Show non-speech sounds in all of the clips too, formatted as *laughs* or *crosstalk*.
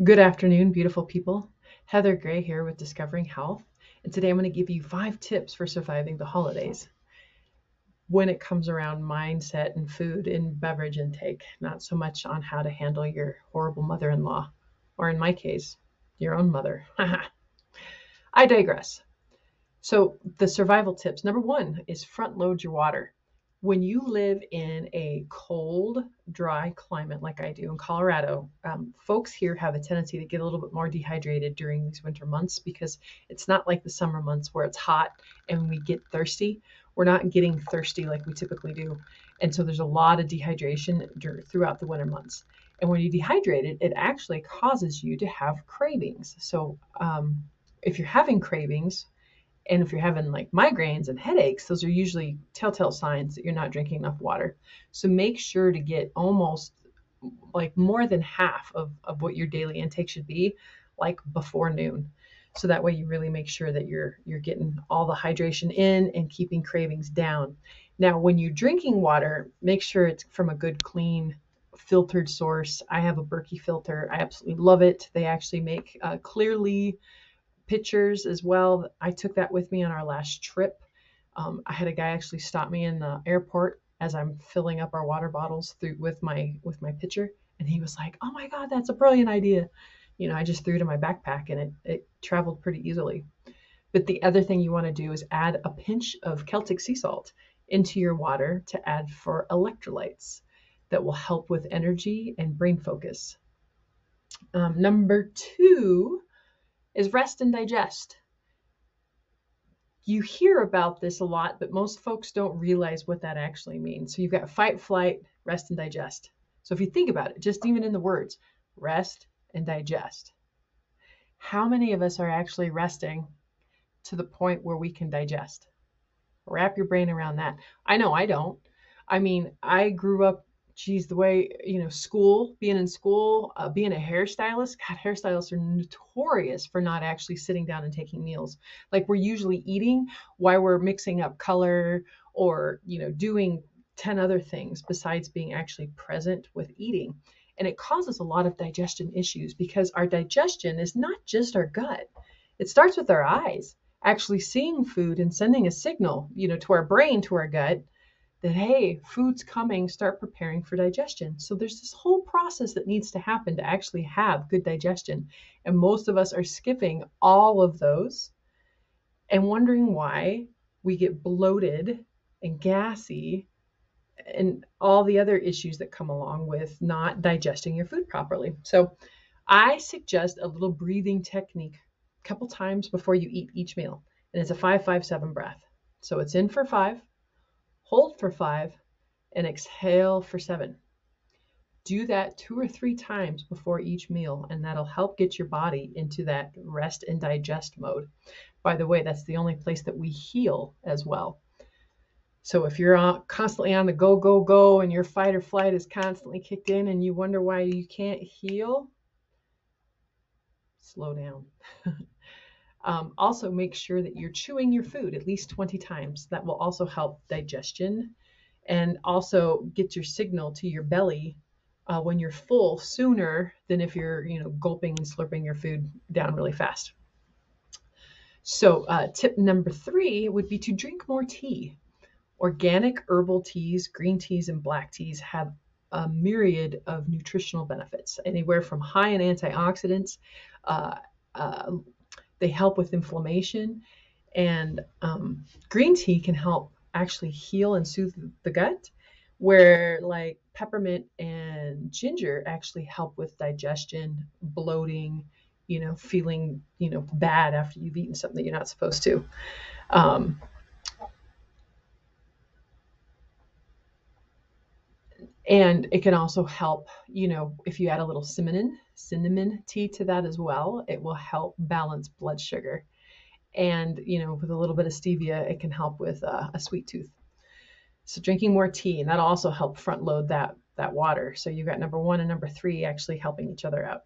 Good afternoon, beautiful people. Heather Gray here with Discovering Health, and today I'm going to give you five tips for surviving the holidays when it comes around mindset and food and beverage intake, not so much on how to handle your horrible mother in law, or in my case, your own mother. *laughs* I digress. So, the survival tips number one is front load your water when you live in a cold, dry climate like I do in Colorado, um, folks here have a tendency to get a little bit more dehydrated during these winter months because it's not like the summer months where it's hot and we get thirsty. We're not getting thirsty like we typically do. And so there's a lot of dehydration throughout the winter months. And when you dehydrate it, it actually causes you to have cravings. So um, if you're having cravings, and if you're having like migraines and headaches, those are usually telltale signs that you're not drinking enough water. So make sure to get almost like more than half of, of what your daily intake should be, like before noon. So that way you really make sure that you're you're getting all the hydration in and keeping cravings down. Now, when you're drinking water, make sure it's from a good, clean, filtered source. I have a Berkey filter. I absolutely love it. They actually make uh, clearly pictures as well. I took that with me on our last trip. Um, I had a guy actually stop me in the airport as I'm filling up our water bottles through with my with my pitcher, and he was like, "Oh my God, that's a brilliant idea." You know, I just threw it in my backpack, and it it traveled pretty easily. But the other thing you want to do is add a pinch of Celtic sea salt into your water to add for electrolytes that will help with energy and brain focus. Um, number two is rest and digest. You hear about this a lot, but most folks don't realize what that actually means. So you've got fight, flight, rest, and digest. So if you think about it, just even in the words, rest and digest. How many of us are actually resting to the point where we can digest? Wrap your brain around that. I know I don't. I mean, I grew up geez, the way, you know, school, being in school, uh, being a hairstylist, God, hairstylists are notorious for not actually sitting down and taking meals. Like we're usually eating while we're mixing up color or, you know, doing 10 other things besides being actually present with eating. And it causes a lot of digestion issues because our digestion is not just our gut. It starts with our eyes, actually seeing food and sending a signal, you know, to our brain, to our gut that hey food's coming start preparing for digestion. So there's this whole process that needs to happen to actually have good digestion. And most of us are skipping all of those and wondering why we get bloated and gassy and all the other issues that come along with not digesting your food properly. So i suggest a little breathing technique a couple times before you eat each meal. And it's a 557 breath. So it's in for 5 hold for five, and exhale for seven. Do that two or three times before each meal, and that'll help get your body into that rest and digest mode. By the way, that's the only place that we heal as well. So if you're constantly on the go, go, go, and your fight or flight is constantly kicked in and you wonder why you can't heal, slow down. *laughs* Um, also, make sure that you're chewing your food at least 20 times. That will also help digestion and also get your signal to your belly uh, when you're full sooner than if you're, you know, gulping and slurping your food down really fast. So, uh, tip number three would be to drink more tea. Organic herbal teas, green teas, and black teas have a myriad of nutritional benefits, anywhere from high in antioxidants, uh, uh, they help with inflammation, and um, green tea can help actually heal and soothe the gut, where like peppermint and ginger actually help with digestion, bloating, you know, feeling, you know, bad after you've eaten something that you're not supposed to. Um, and it can also help you know if you add a little cinnamon cinnamon tea to that as well it will help balance blood sugar. And you know with a little bit of stevia it can help with uh, a sweet tooth. So drinking more tea and that'll also help front load that that water. So you've got number one and number three actually helping each other out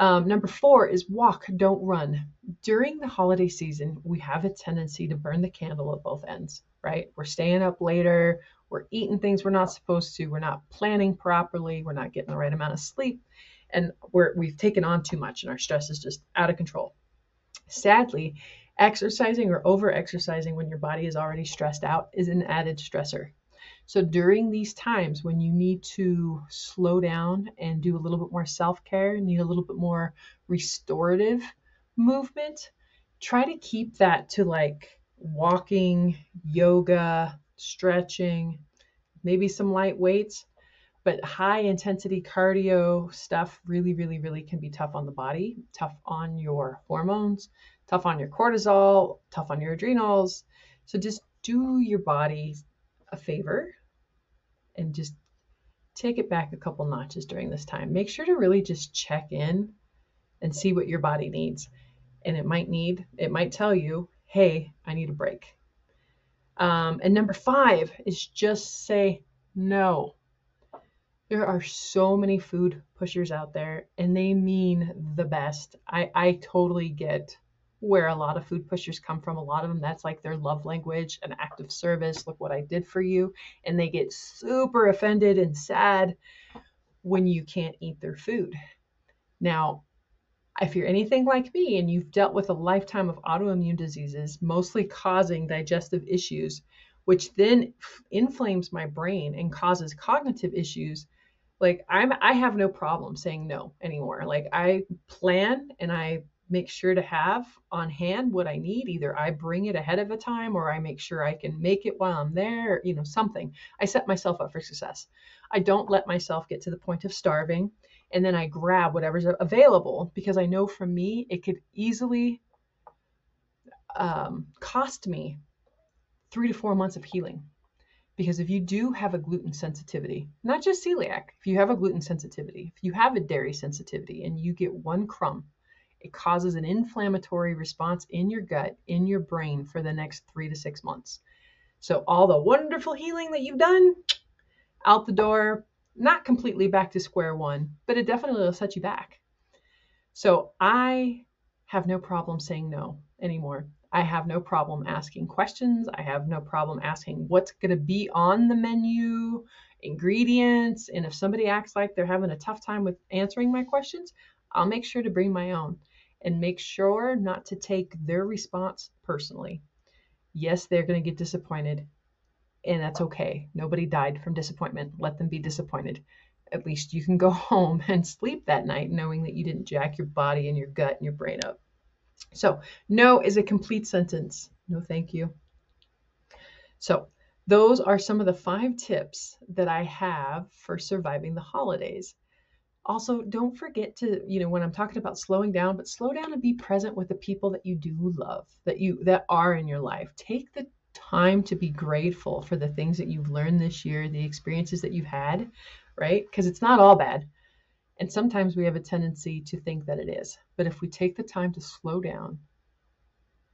um, number four is walk don't run during the holiday season we have a tendency to burn the candle at both ends right we're staying up later we're eating things we're not supposed to. We're not planning properly. We're not getting the right amount of sleep. and we're, we've taken on too much and our stress is just out of control. Sadly, exercising or over exercising when your body is already stressed out is an added stressor. So during these times when you need to slow down and do a little bit more self care, need a little bit more restorative movement, try to keep that to like walking, yoga, stretching, maybe some light weights. But high intensity cardio stuff really, really, really can be tough on the body, tough on your hormones, tough on your cortisol, tough on your adrenals. So just do your body a favor and just take it back a couple notches during this time. Make sure to really just check in and see what your body needs. And it might need, it might tell you, hey, I need a break. Um, and number five is just say no. There are so many food pushers out there, and they mean the best. I, I totally get where a lot of food pushers come from. A lot of them, that's like their love language, an act of service. Look what I did for you. And they get super offended and sad when you can't eat their food. Now, if you're anything like me and you've dealt with a lifetime of autoimmune diseases, mostly causing digestive issues, which then inflames my brain and causes cognitive issues, like I'm I have no problem saying no anymore. Like I plan and I make sure to have on hand what I need. Either I bring it ahead of a time or I make sure I can make it while I'm there, you know, something. I set myself up for success. I don't let myself get to the point of starving and then I grab whatever's available because I know from me it could easily um, cost me three to four months of healing. Because if you do have a gluten sensitivity, not just celiac, if you have a gluten sensitivity, if you have a dairy sensitivity and you get one crumb, it causes an inflammatory response in your gut, in your brain for the next three to six months. So, all the wonderful healing that you've done, out the door, not completely back to square one, but it definitely will set you back. So I have no problem saying no anymore. I have no problem asking questions. I have no problem asking what's going to be on the menu, ingredients. And if somebody acts like they're having a tough time with answering my questions, I'll make sure to bring my own and make sure not to take their response personally. Yes, they're going to get disappointed and that's okay. Nobody died from disappointment. Let them be disappointed. At least you can go *laughs* home and sleep that night knowing that you didn't jack your body and your gut and your brain up. So, no is a complete sentence. No, thank you. So, those are some of the five tips that I have for surviving the holidays. Also, don't forget to, you know, when I'm talking about slowing down, but slow down and be present with the people that you do love, that you that are in your life. Take the time to be grateful for the things that you've learned this year, the experiences that you've had, right? Because it's not all bad. And sometimes we have a tendency to think that it is. But if we take the time to slow down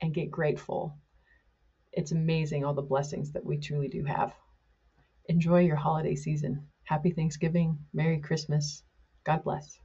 and get grateful, it's amazing all the blessings that we truly do have. Enjoy your holiday season. Happy Thanksgiving. Merry Christmas. God bless.